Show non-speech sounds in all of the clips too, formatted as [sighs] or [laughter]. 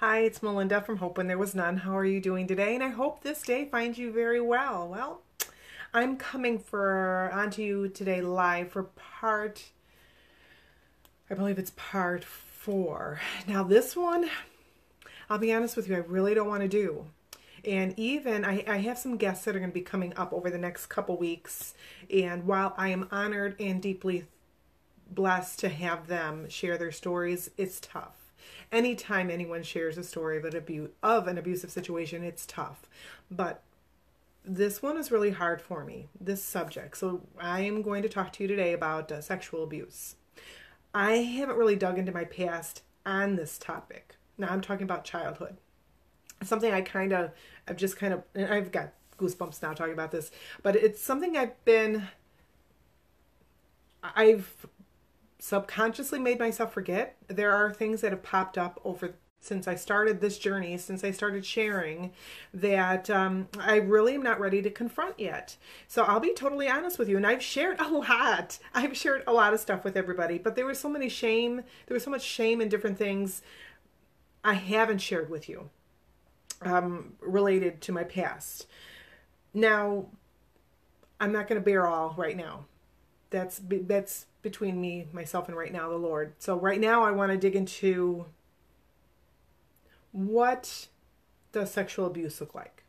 Hi, it's Melinda from Hope When There Was None. How are you doing today? And I hope this day finds you very well. Well, I'm coming for onto you today live for part I believe it's part four. Now this one, I'll be honest with you, I really don't want to do. And even I, I have some guests that are going to be coming up over the next couple weeks. And while I am honored and deeply blessed to have them share their stories, it's tough anytime anyone shares a story of an abuse of an abusive situation, it's tough. But this one is really hard for me, this subject. So I am going to talk to you today about uh, sexual abuse. I haven't really dug into my past on this topic. Now I'm talking about childhood. Something I kind of, I've just kind of, I've got goosebumps now talking about this, but it's something I've been, I've subconsciously made myself forget. There are things that have popped up over since I started this journey, since I started sharing, that um, I really am not ready to confront yet. So I'll be totally honest with you. And I've shared [laughs] a lot. I've shared a lot of stuff with everybody, but there was so many shame. There was so much shame in different things I haven't shared with you um, related to my past. Now, I'm not going to bear all right now. That's that's between me, myself, and right now the Lord. So right now I want to dig into what does sexual abuse look like?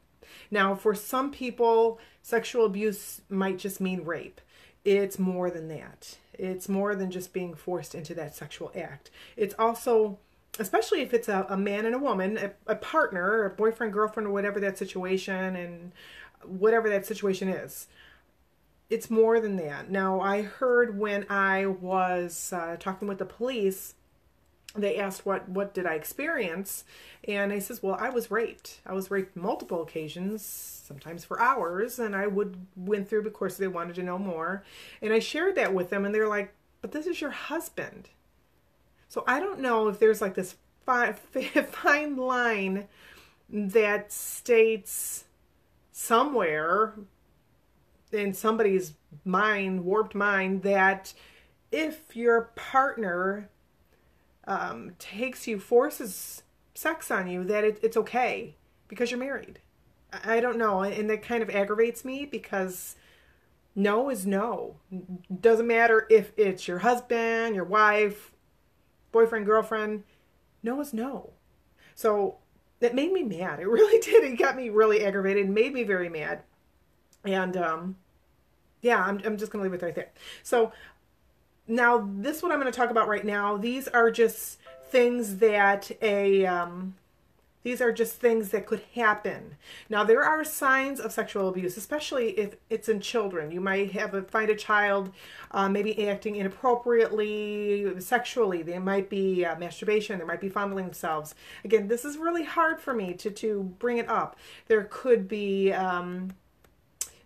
Now, for some people, sexual abuse might just mean rape. It's more than that. It's more than just being forced into that sexual act. It's also, especially if it's a, a man and a woman, a, a partner, a boyfriend, girlfriend, or whatever that situation, and whatever that situation is it's more than that. Now, I heard when I was uh, talking with the police, they asked what what did I experience, and I says, "Well, I was raped. I was raped multiple occasions, sometimes for hours, and I would went through because they wanted to know more." And I shared that with them, and they're like, "But this is your husband." So I don't know if there's like this fine, [laughs] fine line that states somewhere in somebody's mind, warped mind, that if your partner um, takes you, forces sex on you, that it, it's okay because you're married. I don't know. And that kind of aggravates me because no is no. Doesn't matter if it's your husband, your wife, boyfriend, girlfriend. No is no. So that made me mad. It [laughs] really did. It got me really aggravated. Made me very mad. And um, yeah, I'm, I'm just going to leave it right there. So now this what I'm going to talk about right now. These are just things that a um, these are just things that could happen. Now there are signs of sexual abuse, especially if it's in children. You might have a, find a child uh, maybe acting inappropriately sexually. There might be uh, masturbation. There might be fondling themselves. Again, this is really hard for me to to bring it up. There could be um,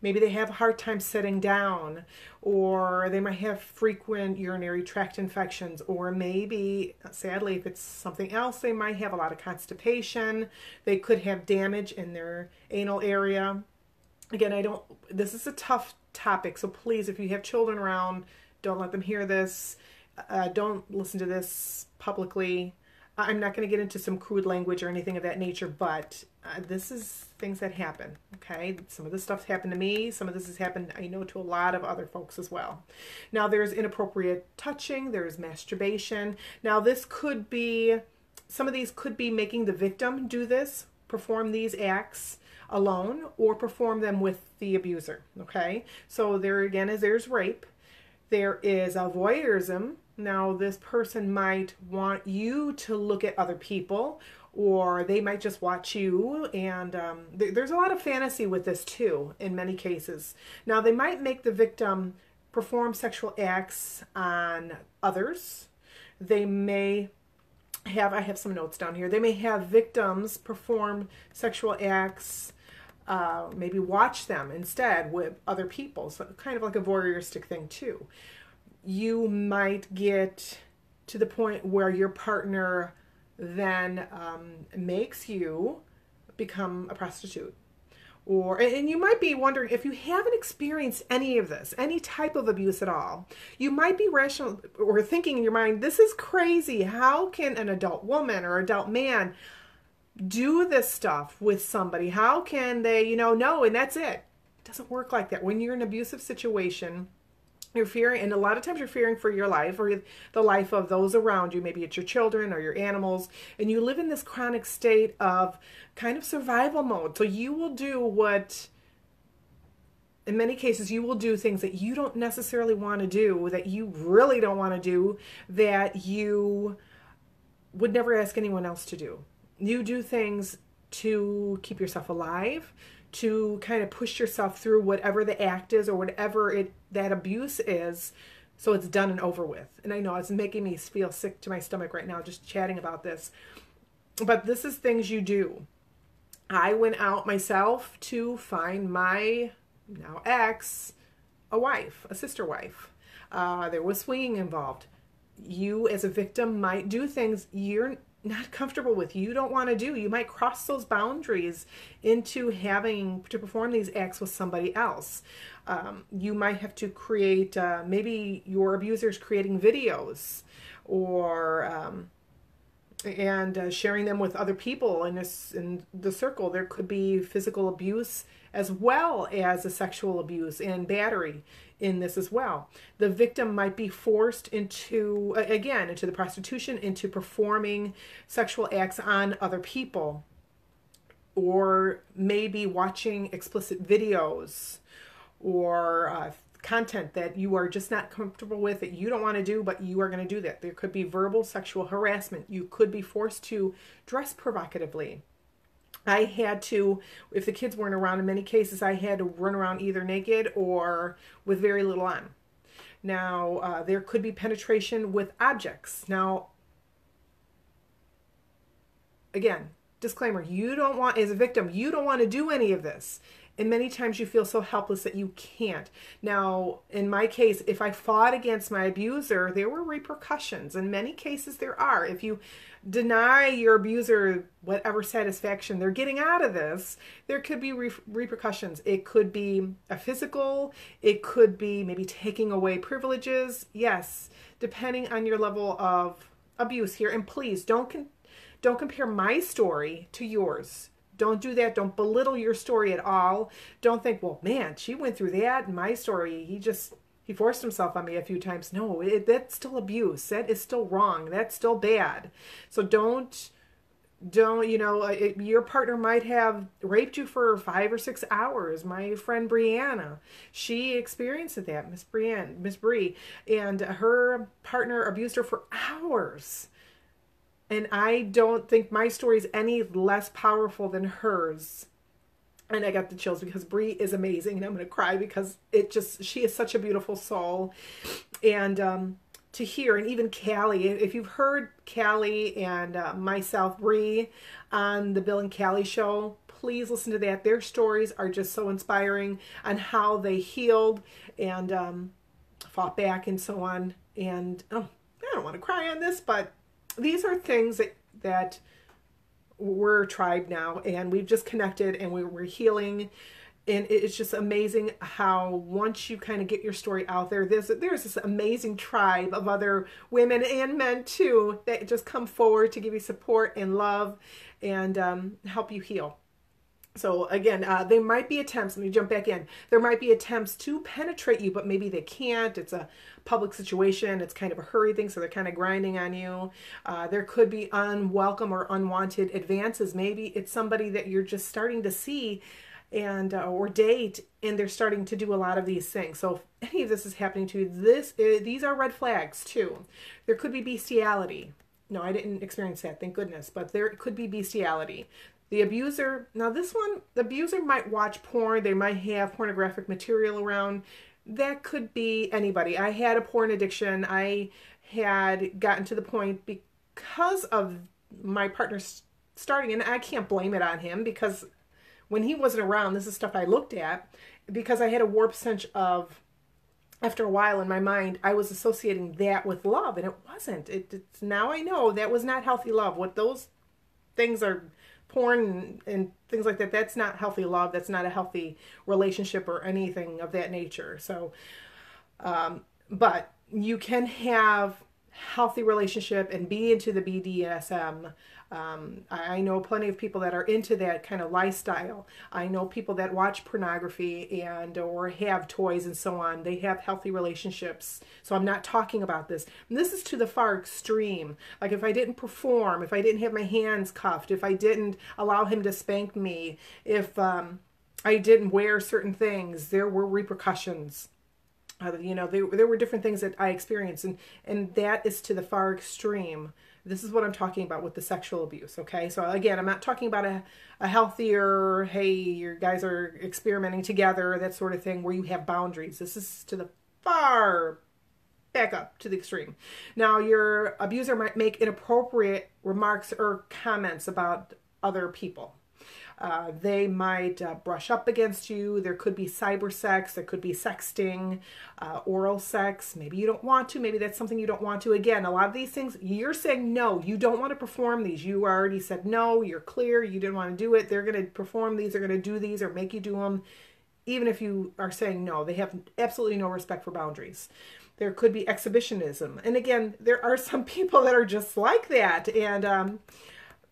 Maybe they have a hard time sitting down, or they might have frequent urinary tract infections, or maybe, sadly, if it's something else, they might have a lot of constipation. They could have damage in their anal area. Again, I don't, this is a tough topic, so please, if you have children around, don't let them hear this. Uh, don't listen to this publicly. I'm not going to get into some crude language or anything of that nature, but uh, this is things that happen. Okay, some of this stuff's happened to me. Some of this has happened, I know, to a lot of other folks as well. Now, there's inappropriate touching. There's masturbation. Now, this could be some of these could be making the victim do this, perform these acts alone, or perform them with the abuser. Okay, so there again is there's rape. There is a voyeurism now, this person might want you to look at other people, or they might just watch you. And um, th- there's a lot of fantasy with this too, in many cases. Now, they might make the victim perform sexual acts on others. They may have I have some notes down here. They may have victims perform sexual acts, uh, maybe watch them instead with other people. So kind of like a voyeuristic thing too. You might get to the point where your partner then um, makes you become a prostitute. Or and you might be wondering if you haven't experienced any of this any type of abuse at all you might be rational or thinking in your mind this is crazy. How can an adult woman or adult man do this stuff with somebody? How can they you know no and that's it. It doesn't work like that. When you're in an abusive situation you're fearing and a lot of times you're fearing for your life or the life of those around you maybe it's your children or your animals and you live in this chronic state of kind of survival mode. So you will do what in many cases you will do things that you don't necessarily want to do that you really don't want to do that you would never ask anyone else to do. You do things to keep yourself alive to kind of push yourself through whatever the act is or whatever it that abuse is so it's done and over with. And i know it's making me feel sick to my stomach right now just chatting about this. But this is things you do. I went out myself to find my now ex a wife a sister wife. Uh, there was swinging involved. You as a victim might do things you're not comfortable with. You don't want to do. You might cross those boundaries into having to perform these acts with somebody else. Um, you might have to create uh, maybe your abusers creating videos or um, and uh, sharing them with other people in this in the circle there could be physical abuse as well as a sexual abuse and battery in this as well. The victim might be forced into, again, into the prostitution, into performing sexual acts on other people, or maybe watching explicit videos or uh, content that you are just not comfortable with, that you don't want to do, but you are going to do that. There could be verbal sexual harassment. You could be forced to dress provocatively I had to, if the kids weren't around, in many cases, I had to run around either naked or with very little on. Now, uh, there could be penetration with objects. Now, again, disclaimer you don't want, as a victim, you don't want to do any of this. And many times you feel so helpless that you can't. Now, in my case, if I fought against my abuser, there were repercussions. In many cases, there are. If you deny your abuser whatever satisfaction they're getting out of this, there could be re- repercussions. It could be a physical, it could be maybe taking away privileges. Yes, depending on your level of abuse here. And please don't con- don't compare my story to yours. Don't do that. Don't belittle your story at all. Don't think, well, man, she went through that. My story, he just he forced himself on me a few times. No, it, that's still abuse. That is still wrong. That's still bad. So don't don't you know it, your partner might have raped you for five or six hours my friend brianna she experienced that miss brianne miss brie and her partner abused her for hours and i don't think my story is any less powerful than hers and I got the chills because Brie is amazing, and I'm gonna cry because it just she is such a beautiful soul, and um, to hear and even Callie, if you've heard Callie and uh, myself Brie on the Bill and Callie show, please listen to that. Their stories are just so inspiring on how they healed and um, fought back and so on. And oh, I don't want to cry on this, but these are things that that we're a tribe now and we've just connected and we, we're healing. And it's just amazing how once you kind of get your story out there there's there's this amazing tribe of other women and men too that just come forward to give you support and love and um, help you heal so again, uh, there might be attempts, let me jump back in. There might be attempts to penetrate you, but maybe they can't. It's a public situation. It's kind of a hurry thing, so they're kind of grinding on you. Uh, there could be unwelcome or unwanted advances. Maybe it's somebody that you're just starting to see and uh, or date and they're starting to do a lot of these things so if any of this is happening to you this is, uh, these are red flags too there could be bestiality no i didn't experience that thank goodness but there could be bestiality the abuser, now this one, the abuser might watch porn, they might have pornographic material around. That could be anybody. I had a porn addiction. I had gotten to the point because of my partner starting, and I can't blame it on him because when he wasn't around, this is stuff I looked at because I had a warped sense of after a while in my mind, I was associating that with love, and it wasn't. It, it's now I know that was not healthy love. What those things are, porn and, and things like that. That's not healthy love. That's not a healthy relationship or anything of that nature. So, um, but you can have healthy relationship and be into the BDSM um, I, know plenty of people that are into that kind of lifestyle. I know people that watch pornography and or have toys and so on. They have healthy relationships. So I'm not talking about this. And this is to the far extreme. Like if I didn't perform, if I didn't have my hands cuffed, if I didn't allow him to spank me, if um, I didn't wear certain things, there were repercussions. Uh, you know, there, there were different things that I experienced, and and that is to the far extreme. This is what I'm talking about with the sexual abuse, okay? So again, I'm not talking about a, a healthier, hey, your guys are experimenting together, that sort of thing, where you have boundaries. This is to the far back up to the extreme. Now, your abuser might make inappropriate remarks or comments about other people. Uh, they might uh, brush up against you. There could be cyber sex. There could be sexting, uh, oral sex. Maybe you don't want to. Maybe that's something you don't want to. Again, a lot of these things, you're saying no. You don't want to perform these. You already said no. You're clear. You didn't want to do it. They're going to perform these. They're going to do these or make you do them. Even if you are saying no, they have absolutely no respect for boundaries there could be exhibitionism and again there are some [laughs] people that are just like that and um,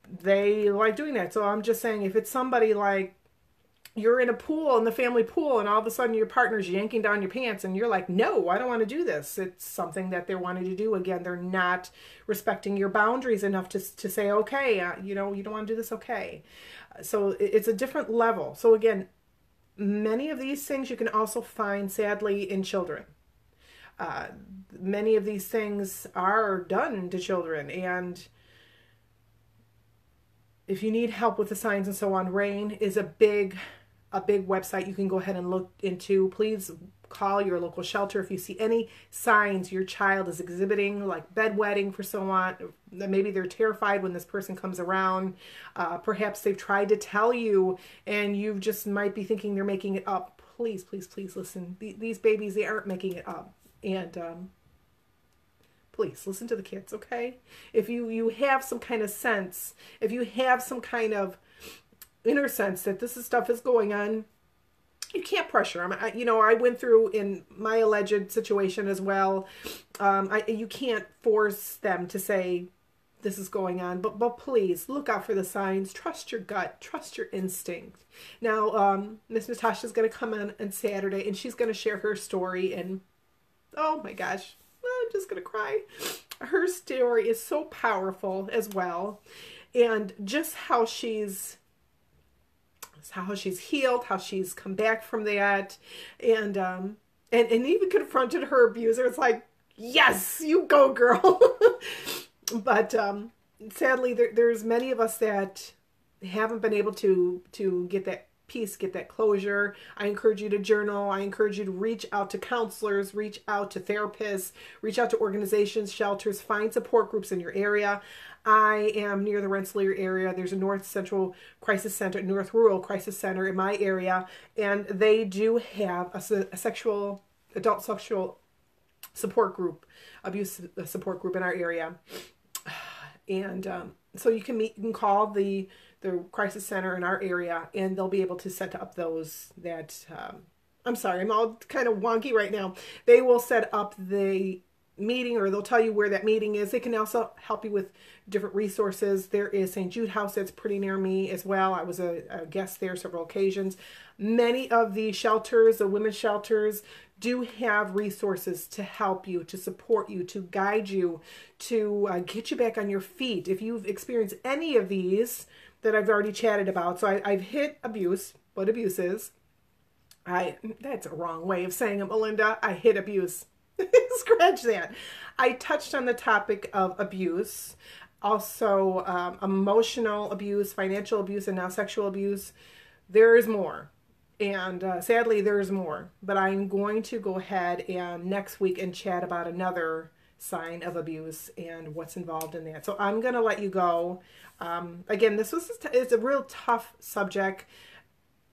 they like doing that. So I'm just saying if it's somebody like you're in a pool in the family pool and all of a sudden your partner's yanking down your pants and you're like no i don't want to do this. It's something that they're wanting to do. Again they're not respecting your boundaries enough to, to say okay uh, you know you don't want to do this okay. So it's a different level. So again many of these things you can also find sadly in children. Uh, many of these things are done to children and if you need help with the signs and so on, RAINN is a big a big website you can go ahead and look into. Please call your local shelter if you see any signs your child is exhibiting, like bedwetting for so on. Maybe they're terrified when this person comes around. Uh, perhaps they've tried to tell you, and you just might be thinking they're making it up. Please, please, please listen. These babies, they aren't making it up. And um, please listen to the kids, okay? If you you have some kind of sense, if you have some kind of inner sense that this is stuff is going on, you can't pressure them. I, you know, I went through in my alleged situation as well. Um, I you can't force them to say this is going on, but but please look out for the signs. Trust your gut. Trust your instinct. Now, um, Miss Natasha's going to come on on Saturday, and she's going to share her story. And oh my gosh, I'm just going to cry. Her story is so powerful as well. And just how she's how she's healed, how she's come back from that, and um, and and even confronted her abuser. It's like, yes, you go, girl. [laughs] but um, sadly, there, there's many of us that haven't been able to to get that peace, get that closure. I encourage you to journal. I encourage you to reach out to counselors, reach out to therapists, reach out to organizations, shelters, find support groups in your area. I am near the Rensselaer area. There's a North Central Crisis Center, North Rural Crisis Center in my area, and they do have a, a sexual, adult sexual support group, abuse support group in our area. [sighs] And um, so you can meet, you can call the the crisis center in our area, and they'll be able to set up those that. Um, I'm sorry, I'm all kind of wonky right now. They will set up the meeting or they'll tell you where that meeting is. They can also help you with different resources. There is St. Jude House that's pretty near me as well. I was a, a, guest there several occasions. Many of the shelters, the women's shelters, do have resources to help you, to support you, to guide you, to uh, get you back on your feet. If you've experienced any of these, that I've already chatted about. So I, have hit abuse, what abuse is. I that's a wrong way of saying it, Melinda. I hit abuse. [laughs] Scratch that. I touched on the topic of abuse, also um, emotional abuse, financial abuse, and now sexual abuse. There is more. And uh, sadly, there is more. But I'm going to go ahead and next week and chat about another sign of abuse and what's involved in that. So I'm going to let you go. Um, again, this was it's a real tough subject.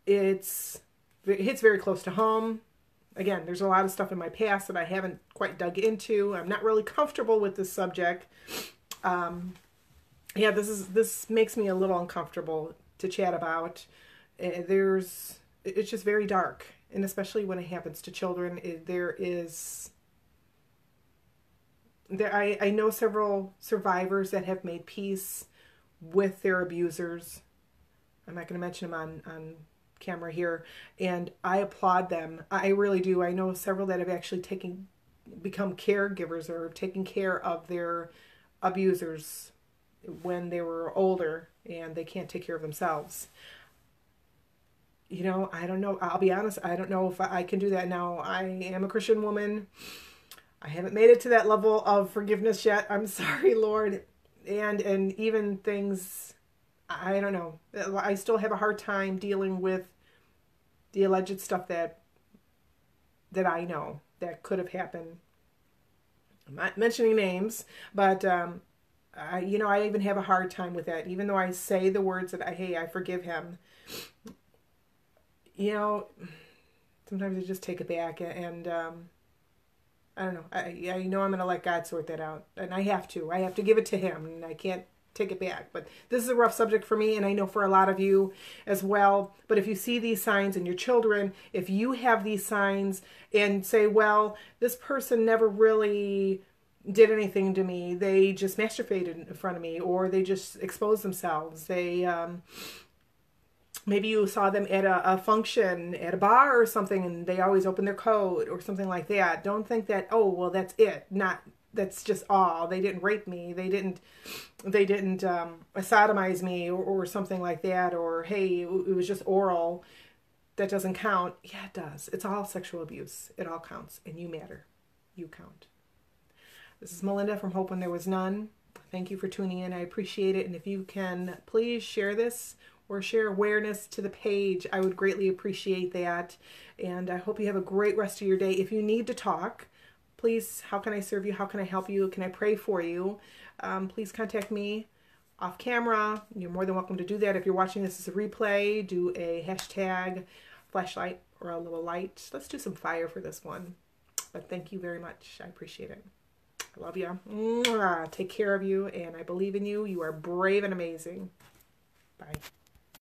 It's it hits very close to home. Again, there's a lot of stuff in my past that I haven't quite dug into. I'm not really comfortable with this subject. Um, yeah, this is this makes me a little uncomfortable to chat about. Uh, there's it's just very dark, and especially when it happens to children, it, there is there I, I know several survivors that have made peace with their abusers. I'm not going to mention them on, on camera here, and I applaud them. I really do. I know several that have actually taken become caregivers or taken care of their abusers when they were older and they can't take care of themselves. You know, I don't know. I'll be honest. I don't know if I can do that now. I am a Christian woman. I haven't made it to that level of forgiveness yet. I'm [laughs] sorry, Lord. And and even things I don't know. I still have a hard time dealing with the alleged stuff that that I know that could have happened. I'm not mentioning names, but um, I, you know, I even have a hard time with that. Even though I say the words that I, hey, I forgive him. You know, sometimes I just take it back and um, I don't know. I, I know I'm going to let God sort that out. And I have to. I have to give it to Him. And I can't take it back. But this is a rough subject for me, and I know for a lot of you as well. But if you see these signs in your children, if you have these signs and say, well, this person never really did anything to me, they just masturbated in front of me, or they just exposed themselves, they, um, maybe you saw them at a, a, function at a bar or something and they always open their coat or something like that. Don't think that oh well that's it. Not that's just all. They didn't rape me. They didn't they didn't um, sodomize me or, or something like that or hey it was just oral. That doesn't count. Yeah it does. It's all sexual abuse. It all counts and you matter. You count. This is melinda from hope when there was none. Thank you for tuning in. I appreciate it. And if you can please share this or share awareness to the page. I would greatly appreciate that. And I hope you have a great rest of your day. If you need to talk, please, how can I serve you? How can I help you? Can I pray for you? Um, please contact me off camera. You're more than welcome to do that. If you're watching this as a replay, do a hashtag flashlight or a little light. Let's do some fire for this one. But thank you very much. I appreciate it. I love you. Take care of you, and I believe in you. You are brave and amazing. Bye.